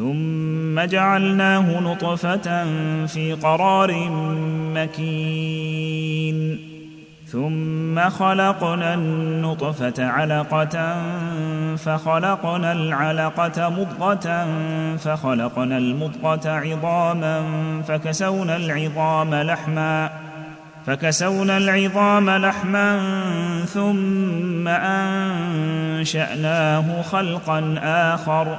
ثم جعلناه نطفة في قرار مكين. ثم خلقنا النطفة علقة فخلقنا العلقة مضغة فخلقنا المضغة عظاما فكسونا العظام لحما فكسونا العظام لحما ثم أنشأناه خلقا آخر.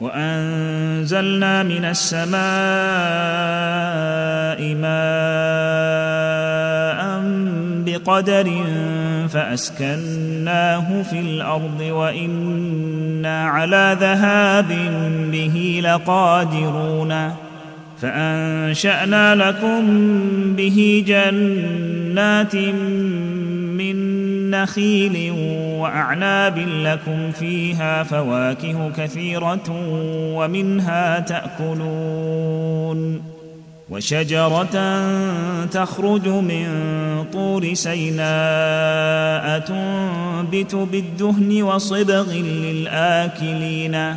وأنزلنا من السماء ماء بقدر فأسكناه في الأرض وإنا على ذهاب به لقادرون فأنشأنا لكم به جنات من نخيل وأعناب لكم فيها فواكه كثيرة ومنها تأكلون وشجرة تخرج من طور سيناء تنبت بالدهن وصبغ للآكلين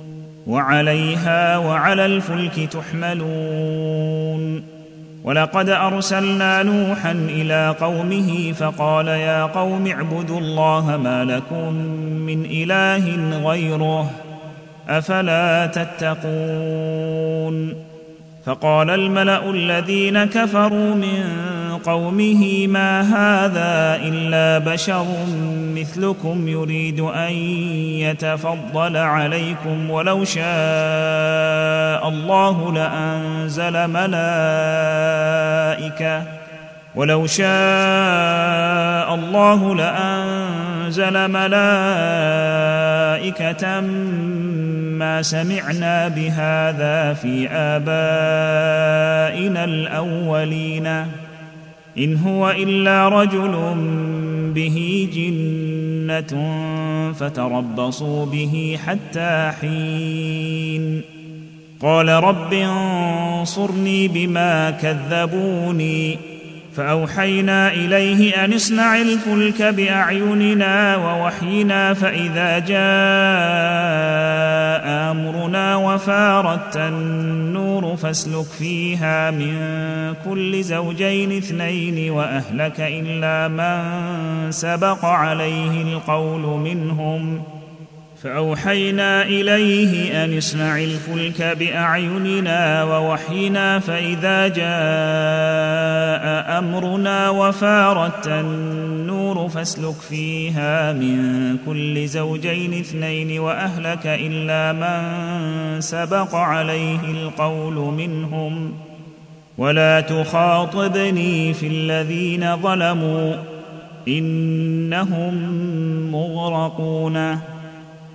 وعليها وعلى الفلك تحملون. ولقد أرسلنا نوحا إلى قومه فقال يا قوم اعبدوا الله ما لكم من إله غيره أفلا تتقون. فقال الملأ الذين كفروا من قومه ما هذا إلا بشر مثلكم يريد أن يتفضل عليكم ولو شاء الله لأنزل ملائكة ولو شاء الله لأنزل ملائكة ما سمعنا بهذا في آبائنا الأولين. إن هو إلا رجل به جنة فتربصوا به حتى حين. قال رب انصرني بما كذبوني. فأوحينا إليه أن اصنع الفلك بأعيننا ووحينا فإذا جاء أمرنا وفارت النور فاسلك فيها من كل زوجين اثنين وأهلك إلا من سبق عليه القول منهم فأوحينا إليه أن اصنع الفلك بأعيننا ووحينا فإذا جاء أمرنا وفارت النور فاسلك فيها من كل زوجين اثنين وأهلك إلا من سبق عليه القول منهم. ولا تخاطبني في الذين ظلموا إنهم مغرقون.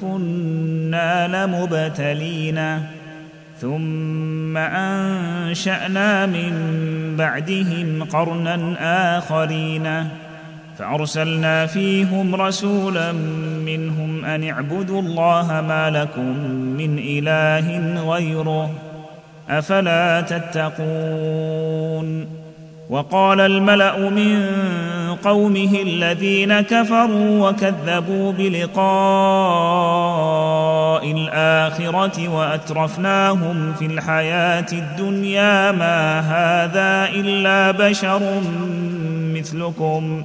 كنا لمبتلين. ثم أنشأنا من بعدهم قرنا آخرين. فأرسلنا فيهم رسولا منهم أن اعبدوا الله ما لكم من إله غيره. أفلا تتقون؟ وقال الملأ من قومه الذين كفروا وكذبوا بلقاء الآخرة وأترفناهم في الحياة الدنيا. ما هذا إلا بشر مثلكم.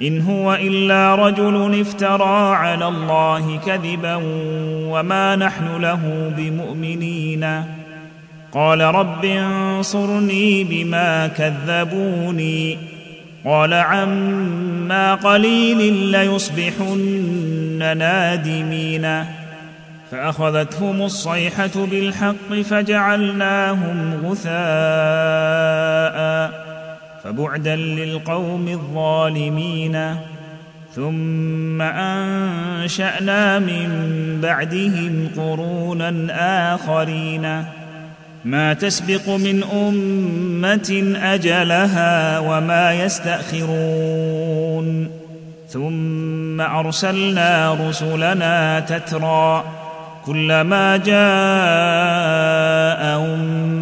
إن هو إلا رجل افترى على الله كذبا وما نحن له بمؤمنين. قال رب انصرني بما كذبوني. قال عما قليل ليصبحن نادمين. فأخذتهم الصيحة بالحق فجعلناهم غثاء. فبعدا للقوم الظالمين. ثم أنشأنا من بعدهم قرونا آخرين. ما تسبق من أمة أجلها وما يستأخرون. ثم أرسلنا رسلنا تترى كلما جاء امه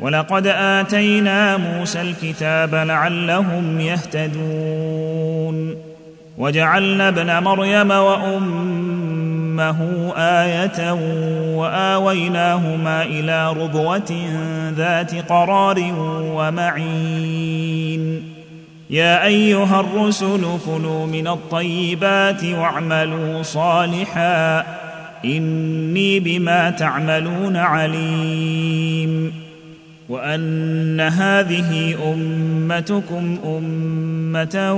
ولقد آتينا موسى الكتاب لعلهم يهتدون. وجعلنا ابن مريم وأمه آية وآويناهما إلى ربوه ذات قرار ومعين. يا أيها الرسل كلوا من الطيبات واعملوا صالحا. إني بما تعملون عليم. وأن هذه أمتكم أمة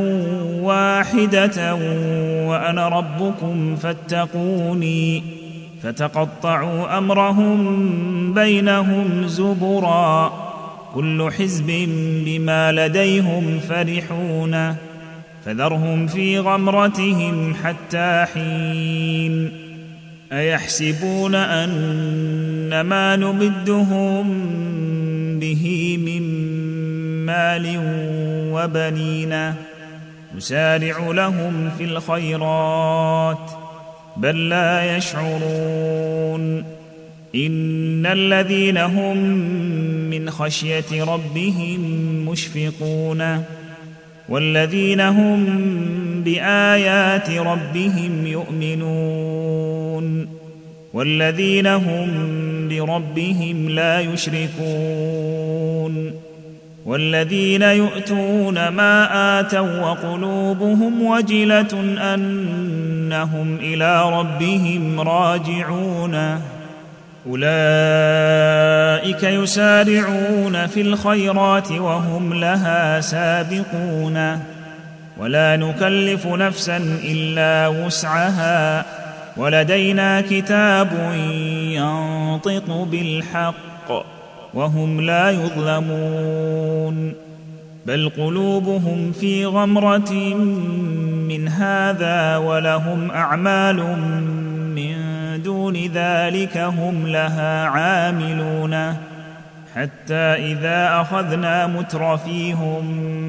واحدة وأنا ربكم فاتقوني فتقطعوا أمرهم بينهم زبرا كل حزب بما لديهم فرحون فذرهم في غمرتهم حتى حين أيحسبون أن ما نمدهم به من مال وبنين نسارع لهم في الخيرات بل لا يشعرون. إن الذين هم من خشية ربهم مشفقون والذين هم بآيات ربهم يؤمنون والذين هم بربهم لا يشركون والذين يؤتون ما آتوا وقلوبهم وجلة أنهم إلى ربهم راجعون أولئك يسارعون في الخيرات وهم لها سابقون ولا نكلف نفسا إلا وسعها ولدينا كتاب ينطق بالحق وهم لا يظلمون بل قلوبهم في غمرة من هذا ولهم أعمال من دون ذلك هم لها عاملون حتى إذا أخذنا مترفيهم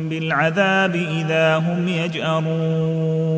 بالعذاب إذا هم يجأرون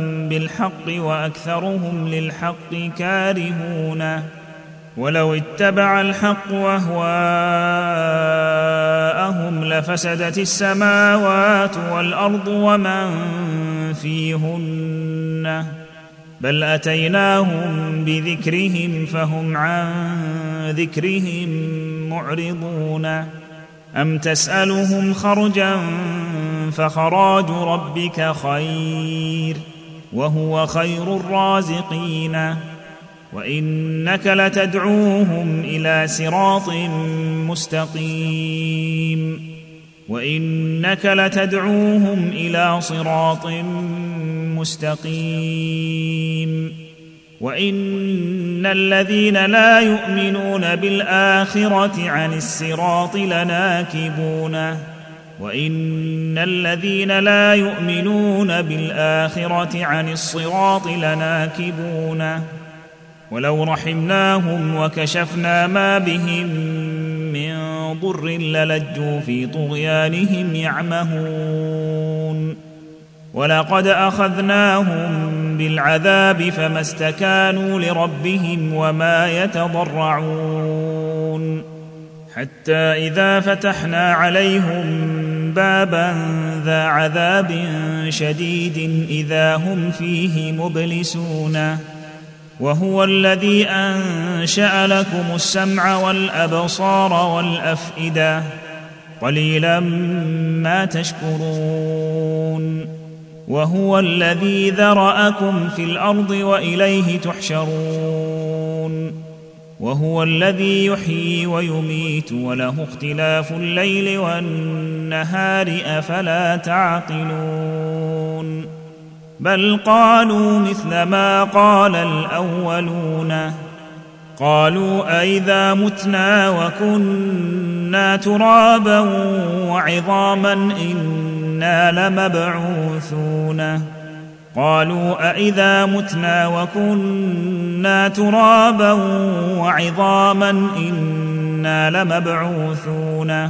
بالحق وأكثرهم للحق كارهون. ولو اتبع الحق أهواءهم لفسدت السماوات والأرض ومن فيهن. بل أتيناهم بذكرهم فهم عن ذكرهم معرضون. أم تسألهم خرجا فخراج ربك خير؟ وهو خير الرازقين. وإنك لتدعوهم إلى صراط مستقيم. وإنك لتدعوهم إلى صراط مستقيم. وإن الذين لا يؤمنون بالآخرة عن الصراط لناكبون. وان الذين لا يؤمنون بالاخره عن الصراط لناكبون ولو رحمناهم وكشفنا ما بهم من ضر للجوا في طغيانهم يعمهون ولقد اخذناهم بالعذاب فما استكانوا لربهم وما يتضرعون حتى اذا فتحنا عليهم بابا ذا عذاب شديد إذا هم فيه مبلسون. وهو الذي أنشأ لكم السمع والأبصار والأفئدة. قليلا ما تشكرون. وهو الذي ذرأكم في الأرض وإليه تحشرون. وهو الذي يحيي ويميت وله اختلاف الليل والنهار. أفلا تعقلون بل قالوا مثل ما قال الأولون قالوا أإذا متنا وكنا ترابا وعظاما إنا لمبعوثون قالوا أإذا متنا وكنا ترابا وعظاما إنا لمبعوثون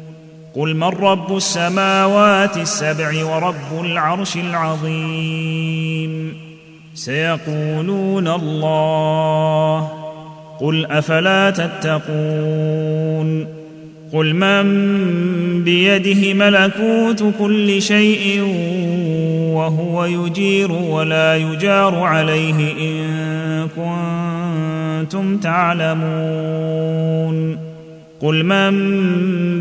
قل من رب السماوات السبع ورب العرش العظيم سيقولون الله قل أفلا تتقون قل من بيده ملكوت كل شيء وهو يجير ولا يجار عليه إن كنتم تعلمون قل من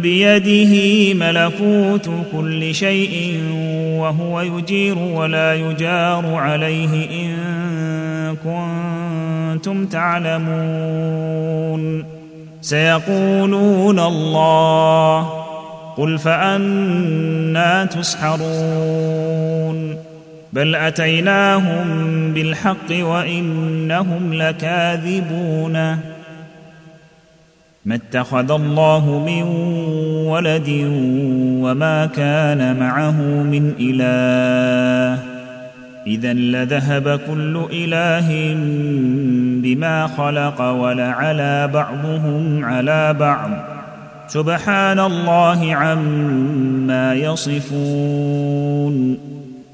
بيده ملكوت كل شيء وهو يجير ولا يجار عليه إن كنتم تعلمون. سيقولون الله قل فأنا تسحرون. بل أتيناهم بالحق وإنهم لكاذبون. ما اتخذ الله من ولد وما كان معه من إله. اذا لذهب كل إله بما خلق ولعلى بعضهم على بعض. سبحان الله عما يصفون.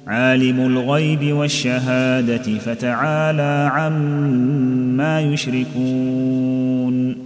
عالم الغيب والشهادة فتعالى عما يشركون.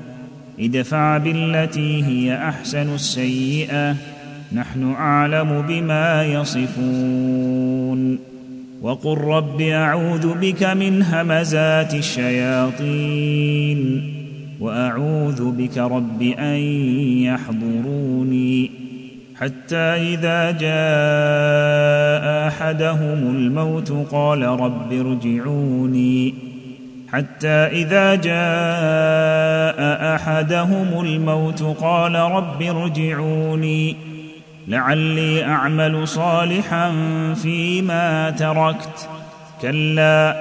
ادفع بالتي هي أحسن السيئة. نحن أعلم بما يصفون. وقل رب أعوذ بك من همزات الشياطين. وأعوذ بك رب أن يحضروني. حتى إذا جاء أحدهم الموت قال رب ارجعوني. حتى إذا جاء أحدهم الموت قال رب ارجعوني لعلي أعمل صالحا فيما تركت. كلا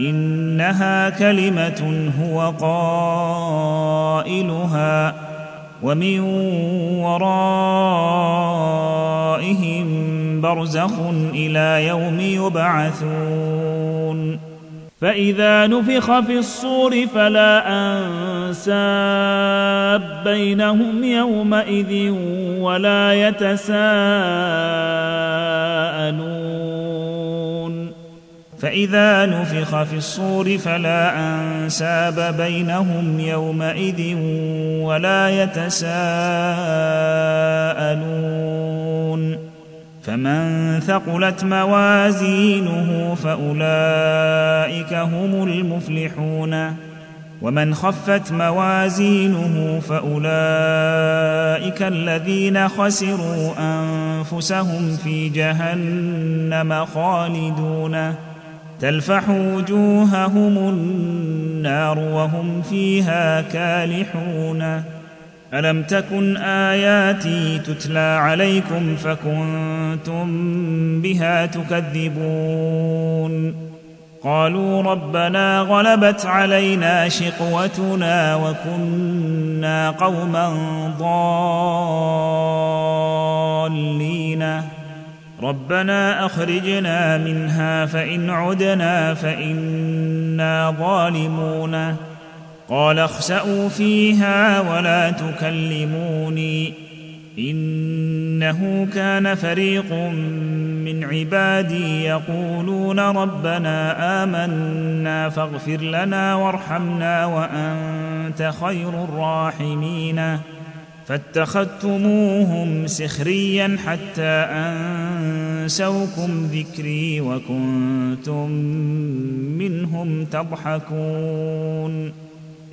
إنها كلمة هو قائلها ومن ورائهم برزخ إلى يوم يبعثون. فإذا نفخ في الصور فلا أنساب بينهم يومئذ ولا يتساءلون. فإذا نفخ في الصور فلا أنساب بينهم يومئذ ولا يتساءلون. فمن ثقلت موازينه فأولئك هم المفلحون ومن خفت موازينه فأولئك الذين خسروا أنفسهم في جهنم خالدون تلفح وجوههم النار وهم فيها كالحون ألم تكن آياتي تتلى عليكم فكنتم بها تكذبون؟ قالوا ربنا غلبت علينا شقوتنا وكنا قوما ضالين. ربنا أخرجنا منها فإن عدنا فإنا ظالمون. قال اخسأوا فيها ولا تكلموني. إنه كان فريق من عبادي يقولون ربنا آمنا فاغفر لنا وارحمنا وأنت خير الراحمين. فاتخذتموهم سخريا حتى أنسوكم ذكري وكنتم منهم تضحكون.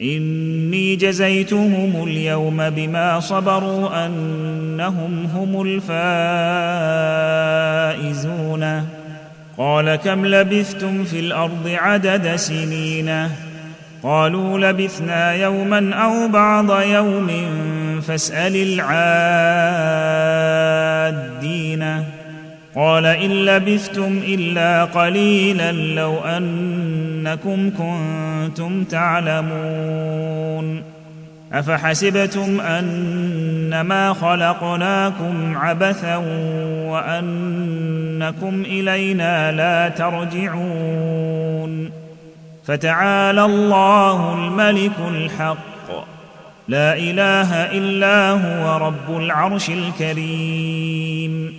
إني جزيتهم اليوم بما صبروا أنهم هم الفائزون. قال كم لبثتم في الأرض عدد سنين؟ قالوا لبثنا يوما أو بعض يوم فاسأل العادين. قال إن لبثتم إلا قليلا لو أنكم كنتم تعلمون. أفحسبتم أنما خلقناكم عبثا وأنكم إلينا لا ترجعون. فتعالى الله الملك الحق. لا إله إلا هو رب العرش الكريم.